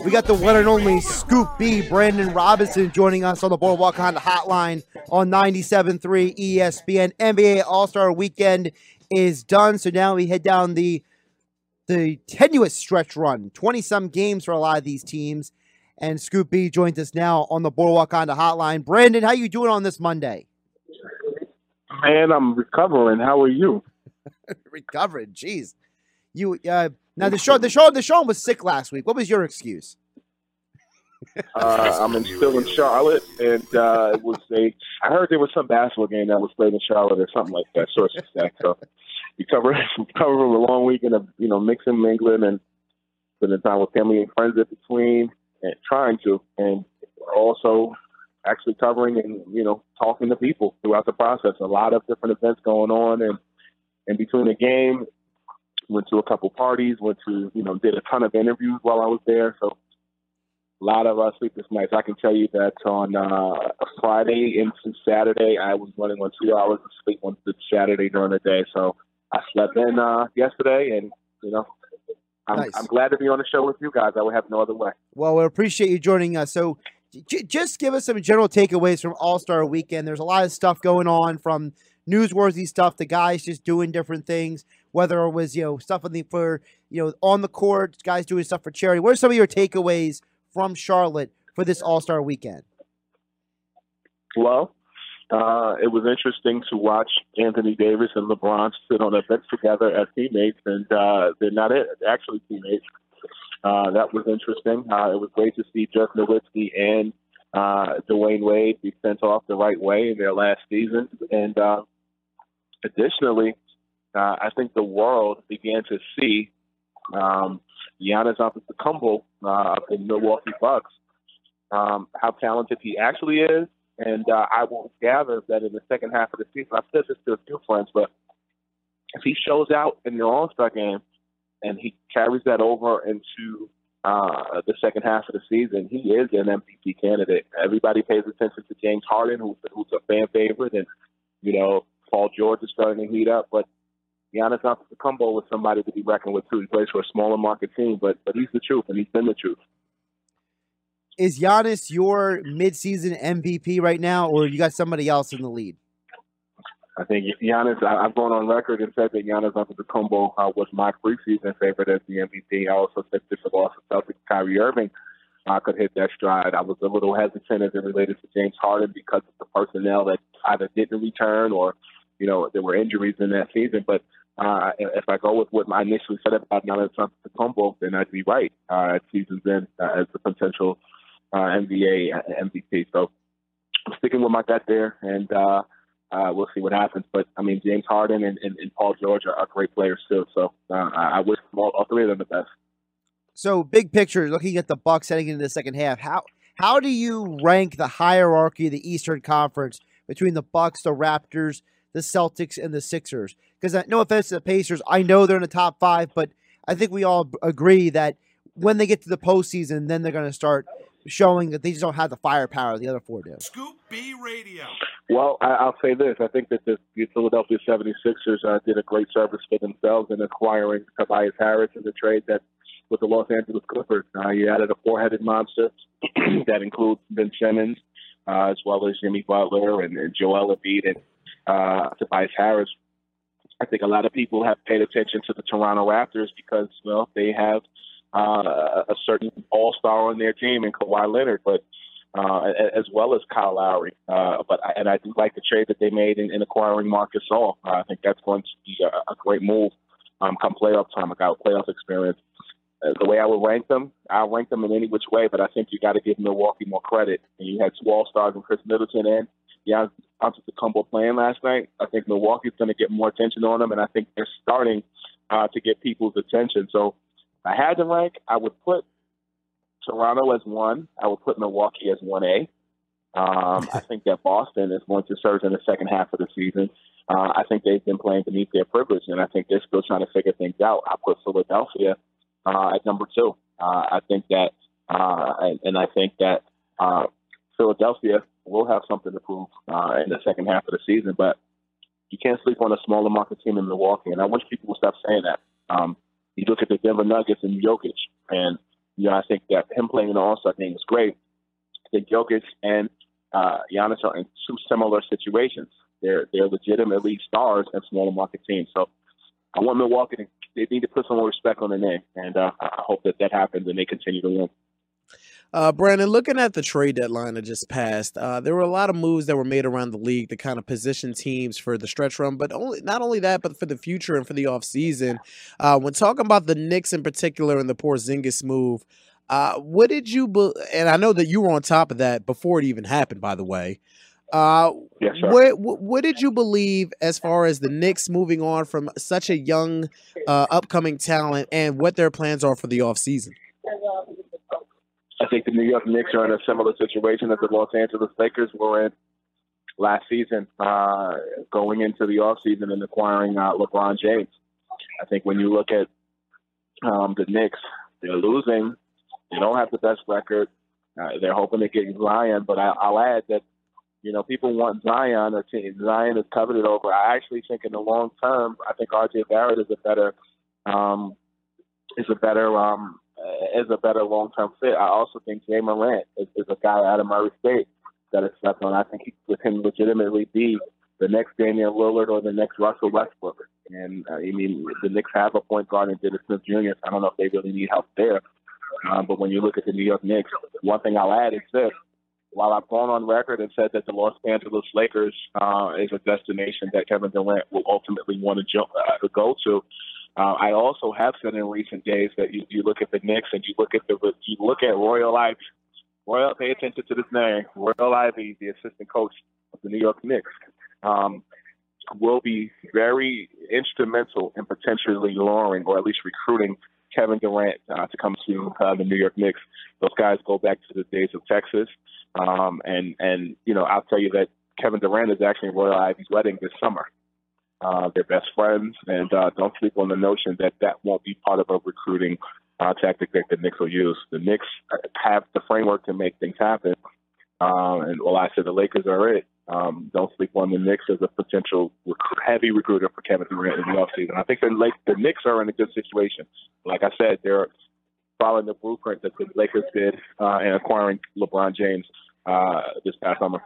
We got the one and only Scoop B, Brandon Robinson, joining us on the Boardwalk Honda Hotline on 97.3 ESPN. NBA All Star Weekend is done, so now we head down the the tenuous stretch run. Twenty some games for a lot of these teams, and Scoop B joins us now on the Boardwalk Honda Hotline. Brandon, how you doing on this Monday? Man, I'm recovering. How are you? Recovering, jeez. You uh, now the show the show the show was sick last week. What was your excuse? Uh, I'm in, still in Charlotte, and uh, it was a. I heard there was some basketball game that was played in Charlotte or something like that. Sources that. So you cover cover a long weekend of you know mixing, mingling, and spending time with family and friends in between, and trying to, and also actually covering and you know talking to people throughout the process. A lot of different events going on, and in between the game, went to a couple parties, went to, you know, did a ton of interviews while I was there. So a lot of uh, sleepless nights. I can tell you that on uh, Friday into Saturday, I was running on two hours of sleep on the Saturday during the day. So I slept in uh, yesterday, and you know, I'm, Nice. I'm glad to be on the show with you guys. I would have no other way. Well, we appreciate you joining us. So, j- just give us some general takeaways from All Star Weekend. There's a lot of stuff going on, from newsworthy stuff to guys just doing different things. Whether it was you know stuff on the for you know on the court, guys doing stuff for charity. What are some of your takeaways from Charlotte for this All Star Weekend? Well, uh, it was interesting to watch Anthony Davis and LeBron sit on a bench together as teammates, and uh, they're not it, actually teammates. Uh, that was interesting. Uh, it was great to see Dirk Nowitzki and uh, Dwyane Wade be sent off the right way in their last season. And uh, additionally, uh, I think the world began to see um, Giannis Antetokounmpo uh, of the Milwaukee Bucks, um, how talented he actually is. And uh, I will gather that in the second half of the season, I've said this to a few friends, but if he shows out in the All Star game and he carries that over into uh, the second half of the season, he is an MVP candidate. Everybody pays attention to James Harden, who's, who's a fan favorite, and you know Paul George is starting to heat up. But Giannis Antetokounmpo was somebody to be reckoned with too. He plays for a smaller market team, but but he's the truth, and he's been the truth. Is Giannis your midseason MVP right now, or you got somebody else in the lead? I think Giannis. I, I've gone on record and said that Giannis Antetokounmpo uh, was my preseason favorite as the MVP. I also said the Boston Celtics, Kyrie Irving, I could hit that stride. I was a little hesitant as it related to James Harden because of the personnel that either didn't return or, you know, there were injuries in that season. But uh, if I go with what I initially said about Giannis Antetokounmpo, then I'd be right uh, at season's end uh, as the potential uh, NBA MVP. So I'm sticking with my gut there, and uh, uh, we'll see what happens. But I mean, James Harden and, and, and Paul George are, great players too. So uh, I, I wish all, all three of them the best. So, big picture, looking at the Bucks heading into the second half, how how do you rank the hierarchy of the Eastern Conference between the Bucks, the Raptors, the Celtics, and the Sixers? Because no offense to the Pacers, I know they're in the top five, but I think we all agree that when they get to the postseason, then they're going to start showing that they just don't have the firepower the other four do. Scoop B Radio. Well, I, will say this. I think that the, the Philadelphia 76ers uh, did a great service for themselves in acquiring Tobias Harris in the trade that with the Los Angeles Clippers. Uh, you added a four-headed monster that includes Ben Simmons, uh, as well as Jimmy Butler and, and Joel Embiid and uh, Tobias Harris. I think a lot of people have paid attention to the Toronto Raptors because, well, they have uh, a certain all-star on their team in Kawhi Leonard, but uh, as well as Kyle Lowry. Uh, but I, and I do like the trade that they made in, in acquiring Marc Gasol. Uh, I think that's going to be a, a great move um, come playoff time. I got playoff experience. Uh, the way I would rank them, I'll rank them in any which way, but I think you got to give Milwaukee more credit. And you had two All Stars and Khris Middleton and Giannis Antetokounmpo playing last night. I think Milwaukee's going to get more attention on them, and I think they're starting uh, to get people's attention. So, I had to rank, I would put Toronto as one. I would put Milwaukee as one A. Um, I think that Boston is going to surge in the second half of the season. Uh, I think they've been playing beneath their privilege, and I think they're still trying to figure things out. I put Philadelphia uh, at number two. Uh, I think that, uh, and, and I think that uh, Philadelphia will have something to prove uh, in the second half of the season. But you can't sleep on a smaller market team in Milwaukee, and I wish people would stop saying that. Um, you look at the Denver Nuggets and Jokic, and you know I think that him playing in the All Star game is great. I think Jokic and uh, Giannis are in two similar situations. They're they're legitimately stars and smaller market teams. So I want Milwaukee to they need to put some more respect on their name, and uh, I hope that that happens and they continue to win. Uh, Brandon, looking at the trade deadline that just passed, uh, there were a lot of moves that were made around the league to kind of position teams for the stretch run, but only not only that, but for the future and for the offseason. Uh, when talking about the Knicks in particular and the Porzingis move, uh, what did you? Be- and I know that you were on top of that before it even happened. By the way, uh, yes, sir. What, what did you believe as far as the Knicks moving on from such a young, uh, upcoming talent and what their plans are for the offseason? I think the New York Knicks are in a similar situation that the Los Angeles Lakers were in last season, uh, going into the offseason and acquiring uh, LeBron James. I think when you look at um, the Knicks, they're losing. They don't have the best record. Uh, they're hoping to get Zion, but I, I'll add that you know, people want Zion or Zion is coveted over. I actually think in the long term, I think RJ Barrett is a better um, is a better um, is a better long term fit. I also think Ja Morant is, is a guy out of Murray State that is slept on. I think he could him legitimately be the next Damian Lillard or the next Russell Westbrook. And uh, I mean, the Knicks have a point guard in Dennis Smith Jr. I don't know if they really need help there. Um, but when you look at the New York Knicks, one thing I'll add is this: while I've gone on record and said that the Los Angeles Lakers uh, is a destination that Kevin Durant will ultimately want to jo- uh, go to, uh, I also have said in recent days that you, you look at the Knicks and you look at the you look at Royal Ivey. Royal, pay attention to this name. Royal Ivey, the assistant coach of the New York Knicks, um, will be very instrumental in potentially luring or at least recruiting Kevin Durant uh, to come to uh, the New York Knicks. Those guys go back to the days of Texas. Um, and and you know, I'll tell you that Kevin Durant is actually Royal Ivey's wedding this summer. Uh, they're best friends, and uh, don't sleep on the notion that that won't be part of a recruiting uh, tactic that the Knicks will use. The Knicks have the framework to make things happen, uh, and well, I said the Lakers are it. Um, don't sleep on the Knicks as a potential rec- heavy recruiter for Kevin Durant in the offseason. I think the, Lake, the Knicks are in a good situation. Like I said, they're following the blueprint that the Lakers did uh, in acquiring LeBron James uh, this past summer.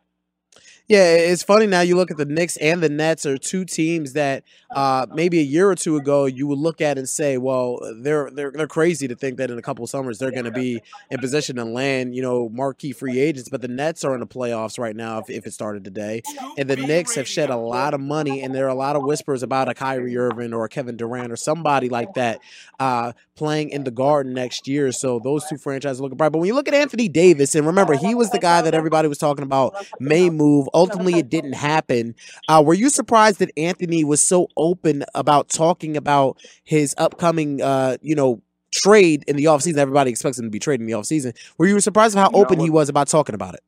Yeah, it's funny now. You look at the Knicks and the Nets are two teams that uh, maybe a year or two ago you would look at and say, well, they're they're they're crazy to think that in a couple of summers they're going to be in position to land, you know, marquee free agents. But the Nets are in the playoffs right now if, if it started today, and the Knicks have shed a lot of money, and there are a lot of whispers about a Kyrie Irving or a Kevin Durant or somebody like that uh, playing in the Garden next year. So those two franchises looking bright. But when you look at Anthony Davis, and remember he was the guy that everybody was talking about may move ultimately it didn't happen. Uh, were you surprised that Anthony was so open about talking about his upcoming, uh, you know, trade in the offseason? Everybody expects him to be trading in the offseason. Were you surprised how no, open he was about talking about it?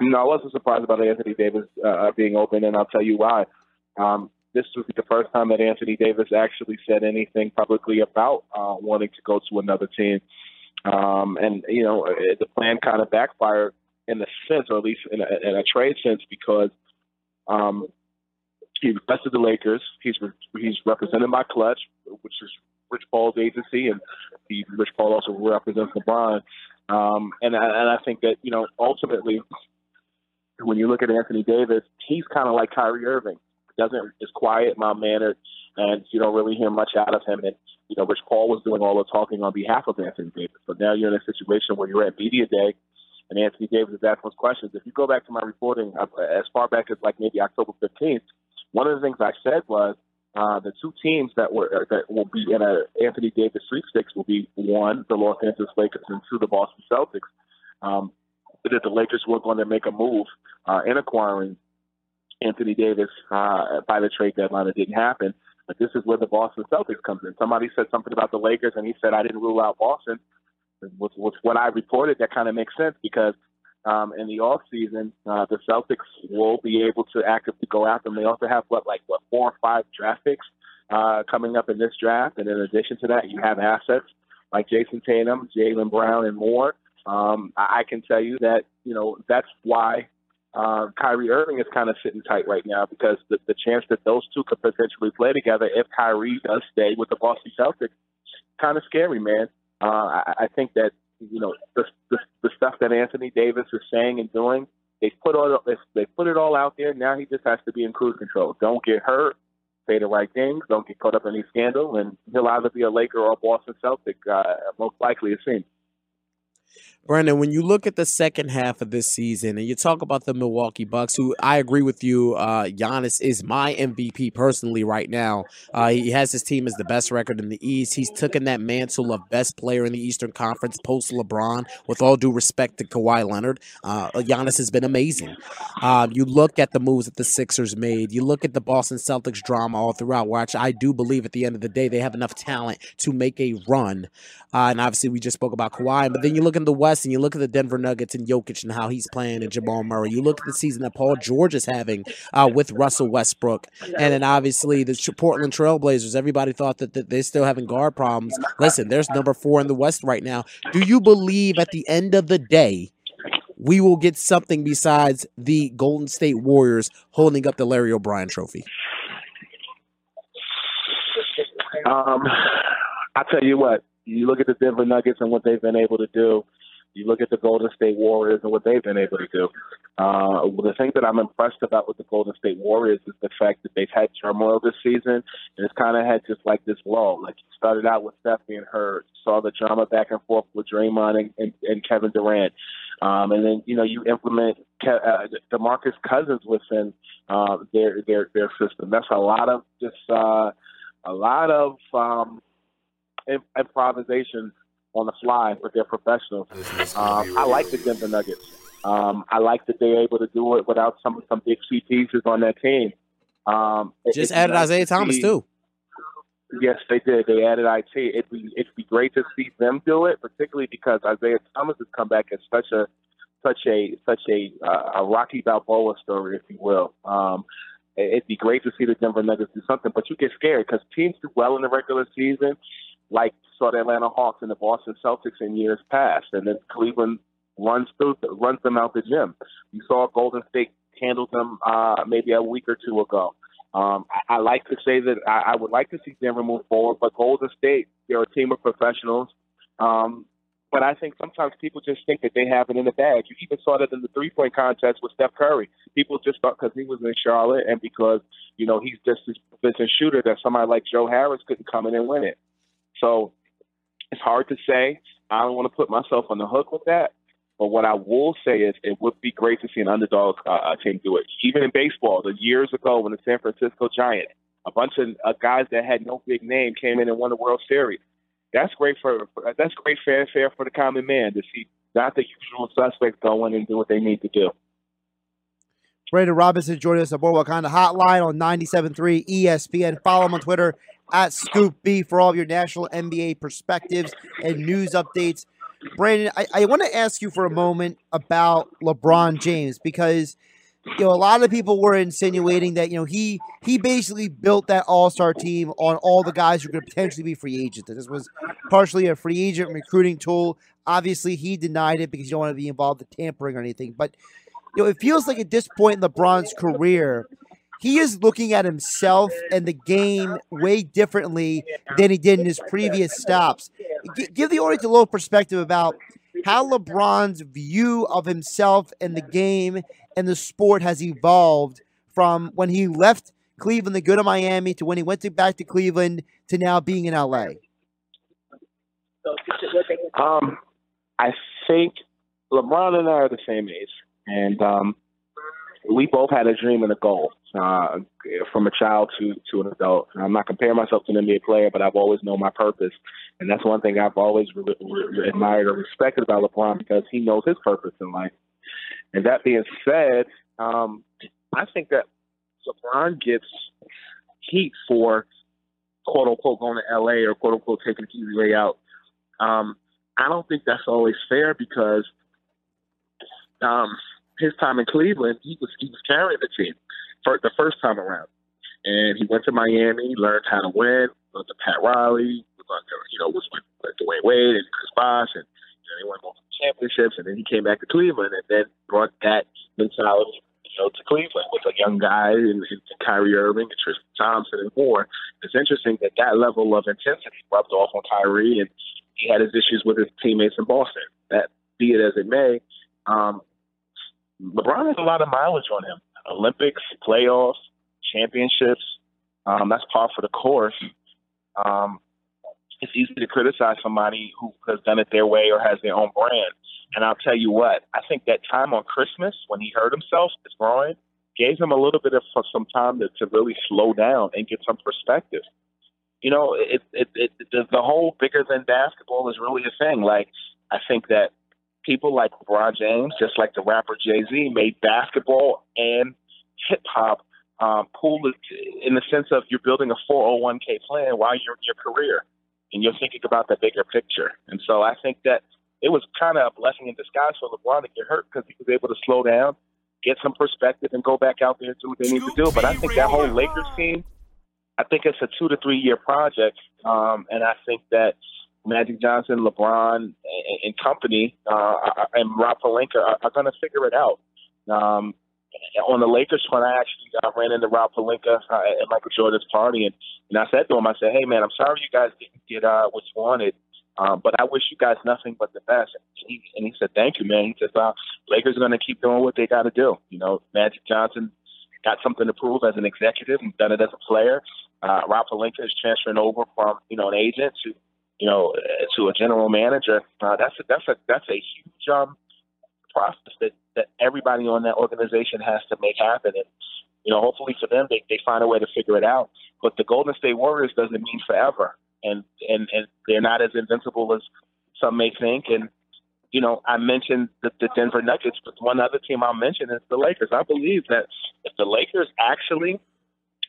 No, I wasn't surprised about Anthony Davis uh, being open, and I'll tell you why. Um, this was the first time that Anthony Davis actually said anything publicly about uh, wanting to go to another team. Um, and you know, the plan kind of backfired in a sense, or at least in a, in a trade sense, because um, he requested the Lakers. He's he's represented by Klutch, which is Rich Paul's agency, and he, Rich Paul also represents LeBron. Um, and I, and I think that you know ultimately, when you look at Anthony Davis, he's kind of like Kyrie Irving. Doesn't is quiet, mild mannered, and you don't really hear much out of him. And you know, Rich Paul was doing all the talking on behalf of Anthony Davis. But now you're in a situation where you're at media day, and Anthony Davis is asking us questions. If you go back to my reporting uh, as far back as like maybe October 15th, one of the things I said was uh, the two teams that were uh, that will be in a Anthony Davis sweepstakes will be one, the Los Angeles Lakers, and two, the Boston Celtics. Um, that the Lakers were going to make a move uh, in acquiring Anthony Davis uh, by the trade deadline. It didn't happen. But this is where the Boston Celtics comes in. Somebody said something about the Lakers, and he said I didn't rule out Boston. With, with what I reported, that kind of makes sense because um, in the off season, uh, the Celtics will be able to actively go after them. They also have what like what four or five draft picks uh, coming up in this draft, and in addition to that, you have assets like Jayson Tatum, Jaylen Brown, and more. Um, I, I can tell you that you know that's why uh, Kyrie Irving is kind of sitting tight right now because the, the chance that those two could potentially play together if Kyrie does stay with the Boston Celtics, kind of scary, man. Uh, I, I think that you know the, the the stuff that Anthony Davis is saying and doing. They put all they put it all out there. Now he just has to be in cruise control. Don't get hurt. Say the right things. Don't get caught up in any scandal, and he'll either be a Laker or a Boston Celtic. Uh, most likely, it seems. Brandon, when you look at the second half of this season and you talk about the Milwaukee Bucks, who I agree with you, uh, Giannis is my MVP personally right now. Uh, he has his team as the best record in the East. He's taken that mantle of best player in the Eastern Conference post LeBron. With all due respect to Kawhi Leonard, uh, Giannis has been amazing. Um, you look at the moves that the Sixers made. You look at the Boston Celtics drama all throughout, which I do believe at the end of the day they have enough talent to make a run. Uh, and obviously, we just spoke about Kawhi. But then you look the West and you look at the Denver Nuggets and Jokic and how he's playing and Jamal Murray. You look at the season that Paul George is having uh, with Russell Westbrook. And then obviously the Portland Trailblazers. Everybody thought that, that they're still having guard problems. Listen, there's number four in the West right now. Do you believe at the end of the day, we will get something besides the Golden State Warriors holding up the Larry O'Brien trophy? Um, I tell you what, you look at the Denver Nuggets and what they've been able to do. You look at the Golden State Warriors and what they've been able to do. Uh, the thing that I'm impressed about with the Golden State Warriors is the fact that they've had turmoil this season, and it's kind of had just like this lull. Like you started out with Steph being hurt, saw the drama back and forth with Draymond and, and, and Kevin Durant, um, and then you know you implement Ke- uh, DeMarcus Cousins within uh, their their their system. That's a lot of just uh, a lot of um, improvisation on the fly with their professionals. Um, I like the Denver Nuggets. Um, I like that they're able to do it without some some big key pieces on that team. Um, Just added nice Isaiah to Thomas too. Yes, they did. They added it. It'd be it'd be great to see them do it, particularly because Isaiah Thomas has come back as such a such a such a uh, a Rocky Balboa story, if you will. Um, it'd be great to see the Denver Nuggets do something, but you get scared because teams do well in the regular season, like saw the Atlanta Hawks and the Boston Celtics in years past, and then Cleveland runs through runs them out the gym. You saw Golden State handle them uh, maybe a week or two ago. Um, I, I like to say that I, I would like to see Denver move forward, but Golden State, they're a team of professionals. Um, but I think sometimes people just think that they have it in the bag. You even saw that in the three point contest with Steph Curry. People just thought because he was in Charlotte and because, you know, he's just this proficient shooter that somebody like Joe Harris couldn't come in and win it. So it's hard to say. I don't want to put myself on the hook with that. But what I will say is it would be great to see an underdog uh, team do it. Even in baseball, the years ago when the San Francisco Giants, a bunch of uh, guys that had no big name came in and won the World Series. That's great for, for that's great fanfare for the common man to see not the usual suspects go in and do what they need to do. Brandon Robinson joining us on Boardwalk Hotline on 97.3 ESPN. Follow him on Twitter at Scoop B for all of your national NBA perspectives and news updates. Brandon, I, I want to ask you for a moment about LeBron James because you know, a lot of people were insinuating that you know he he basically built that All Star team on all the guys who could potentially be free agents. This was partially a free agent recruiting tool. Obviously, he denied it because you don't want to be involved in tampering or anything. But you know, it feels like at this point in LeBron's career, he is looking at himself and the game way differently than he did in his previous stops. G- give the audience a little perspective about how LeBron's view of himself and the game and the sport has evolved from when he left Cleveland to go to Miami to when he went to back to Cleveland to now being in LA? Um, I think LeBron and I are the same age, and um, we both had a dream and a goal uh, from a child to to an adult. I'm not comparing myself to an NBA player, but I've always known my purpose, and that's one thing I've always re- re- admired or respected about LeBron because he knows his purpose in life. And that being said, um, I think that LeBron gets heat for quote unquote going to LA or quote unquote taking the easy way out. Um, I don't think that's always fair because um, his time in Cleveland, he was he was carrying the team for the first time around, and he went to Miami, learned how to win. To Pat Riley, you know, was with, with Dwyane Wade and Chris Bosh, and you know, they won multiple championships. And then he came back to Cleveland, and then brought that mentality you know, to Cleveland with a young guy and, and Kyrie Irving and Tristan Thompson and more. It's interesting that that level of intensity rubbed off on Kyrie, and he had his issues with his teammates in Boston. That be it as it may, um, LeBron has a lot of mileage on him. Olympics, playoffs, championships. Um, that's par for the course. Um, it's easy to criticize somebody who has done it their way or has their own brand. And I'll tell you what, I think that time on Christmas when he hurt himself, his groin, gave him a little bit of some time to, to really slow down and get some perspective. You know, it, it, it, the, the whole bigger than basketball is really a thing. Like, I think that people like LeBron James, just like the rapper Jay Z, made basketball and hip hop um, pool in the sense of you're building a 401k plan while you're in your career and you're thinking about the bigger picture. And so I think that it was kind of a blessing in disguise for LeBron to get hurt because he was able to slow down, get some perspective, and go back out there and do what they need to do. But I think that whole Lakers team, I think it's a two to three year project, um, and I think that Magic Johnson, LeBron, and, and company, uh, and Rob Pelinka are, are going to figure it out. Um, on the Lakers front, I actually uh, ran into Rob Pelinka uh, at Michael Jordan's party, and, and I said to him, I said, "Hey, man, I'm sorry you guys didn't get uh, what you wanted, um, but I wish you guys nothing but the best." And he, and he said, "Thank you, man." He said, uh, "Lakers are going to keep doing what they got to do. You know, Magic Johnson got something to prove as an executive and done it as a player. Uh, Rob Pelinka is transferring over from you know an agent to you know, to a general manager, uh, that's a, that's a that's a huge um, process that that everybody on that organization has to make happen. And you know, hopefully for them, they they find a way to figure it out. But the Golden State Warriors doesn't mean forever, and and and they're not as invincible as some may think. And you know, I mentioned the, the Denver Nuggets, but one other team I'll mention is the Lakers. I believe that if the Lakers actually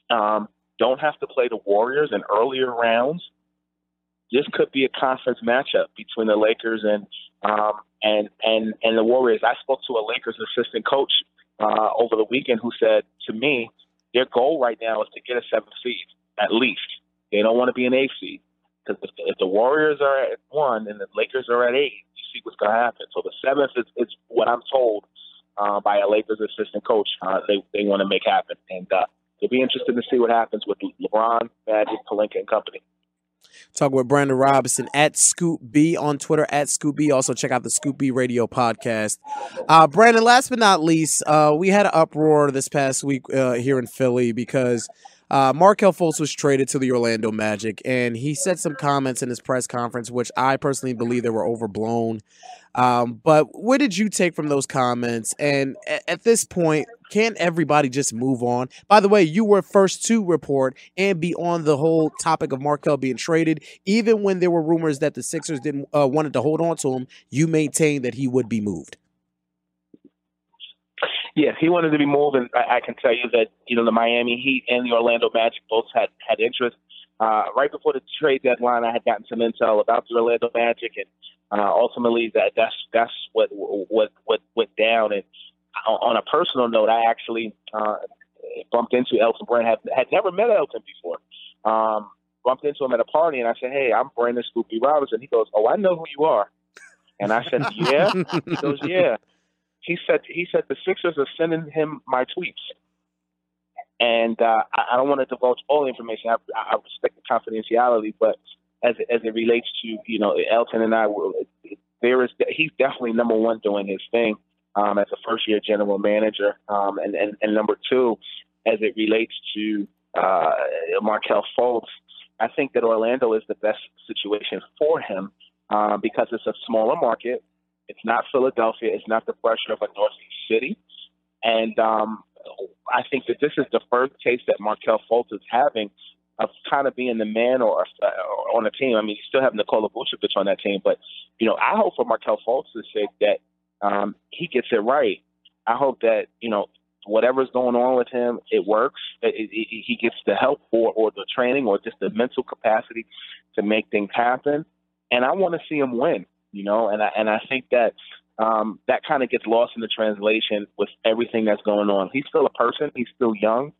um, don't have to play the Warriors in earlier rounds this could be a conference matchup between the Lakers and um, and and and the Warriors. I spoke to a Lakers assistant coach uh, over the weekend who said to me, their goal right now is to get a seventh seed at least. They don't want to be an eighth seed because if, if the Warriors are at one and the Lakers are at eight, you see what's going to happen. So the seventh is, is what I'm told uh, by a Lakers assistant coach. Uh, they they want to make happen, and uh, it'll be interesting to see what happens with LeBron, Magic, Pelinka, and company. Talk with Brandon Robinson at Scoop B on Twitter at Scoop B. Also check out the Scoop B Radio podcast. Uh, Brandon, last but not least, uh, we had an uproar this past week uh, here in Philly because uh, Markelle Fultz was traded to the Orlando Magic, and he said some comments in his press conference, which I personally believe they were overblown. Um, but what did you take from those comments? And at this point, can everybody just move on? By the way, you were first to report and be on the whole topic of Markelle being traded, even when there were rumors that the Sixers didn't uh, wanted to hold on to him. You maintained that he would be moved. Yes, he wanted to be moved, and I, I can tell you that you know the Miami Heat and the Orlando Magic both had had interest. Uh, right before the trade deadline, I had gotten some intel about the Orlando Magic, and uh, ultimately that that's that's what what what went down. And on a personal note, I actually uh, bumped into Elton Brand. Had had never met Elton before. Um, bumped into him at a party, and I said, "Hey, I'm Brandon Scoop B Robinson." He goes, "Oh, I know who you are." And I said, "Yeah." he goes, "Yeah." He said, "He said the Sixers are sending him my tweets." And uh, I, I don't want to divulge all the information. I, I respect the confidentiality, but as as it relates to you know Elton and I, there is he's definitely number one doing his thing um, as a first year general manager, um, and, and and number two, as it relates to uh, Markelle Fultz, I think that Orlando is the best situation for him uh, because it's a smaller market. It's not Philadelphia. It's not the pressure of a northeast city, and um, I think that this is the first taste that Markelle Fultz is having of kind of being the man or, or on a team. I mean, you still have Nikola Vucevic on that team, but you know, I hope for Markelle Fultz' sake that um, he gets it right. I hope that you know whatever's going on with him, it works. It, it, he gets the help or or the training or just the mental capacity to make things happen. And I want to see him win. You know, and I and I think that um, that kind of gets lost in the translation with everything that's going on. He's still a person. He's still young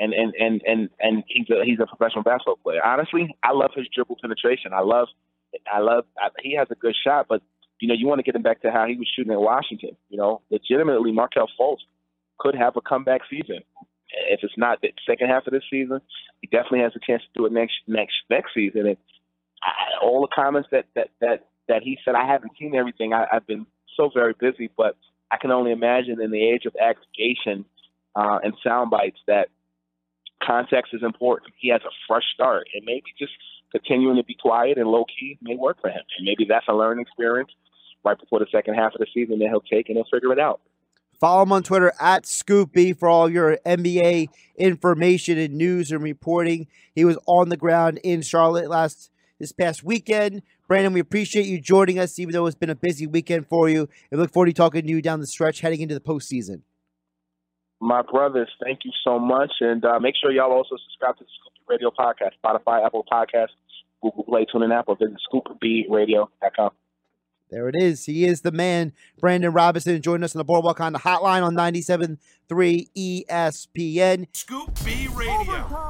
and and and and and he's a he's a professional basketball player. Honestly, I love his dribble penetration. I love, I love. I, he has a good shot, but you know, you want to get him back to how he was shooting in Washington. You know, legitimately, Markelle Fultz could have a comeback season. If it's not the second half of this season, he definitely has a chance to do it next next next season. And I, all the comments that that that that he said, I haven't seen everything. I, I've been so very busy, but I can only imagine in the age of aggregation uh, and sound bites that context is important. He has a fresh start, and maybe just continuing to be quiet and low key may work for him. And maybe that's a learning experience right before the second half of the season that he'll take and he'll figure it out. Follow him on Twitter at Scoop B for all your NBA information and news and reporting. He was on the ground in Charlotte last this past weekend. Brandon, we appreciate you joining us, even though it's been a busy weekend for you. And look forward to talking to you down the stretch heading into the postseason my brothers, thank you so much. And uh, make sure y'all also subscribe to the Scoop Radio Podcast, Spotify, Apple Podcast, Google Play, TuneIn Apple. Visit scoopbradio.com. There it is. He is the man, Brandon Robinson, joining us on the Boardwalk on the hotline on 97.3 ESPN. Scoop B Radio.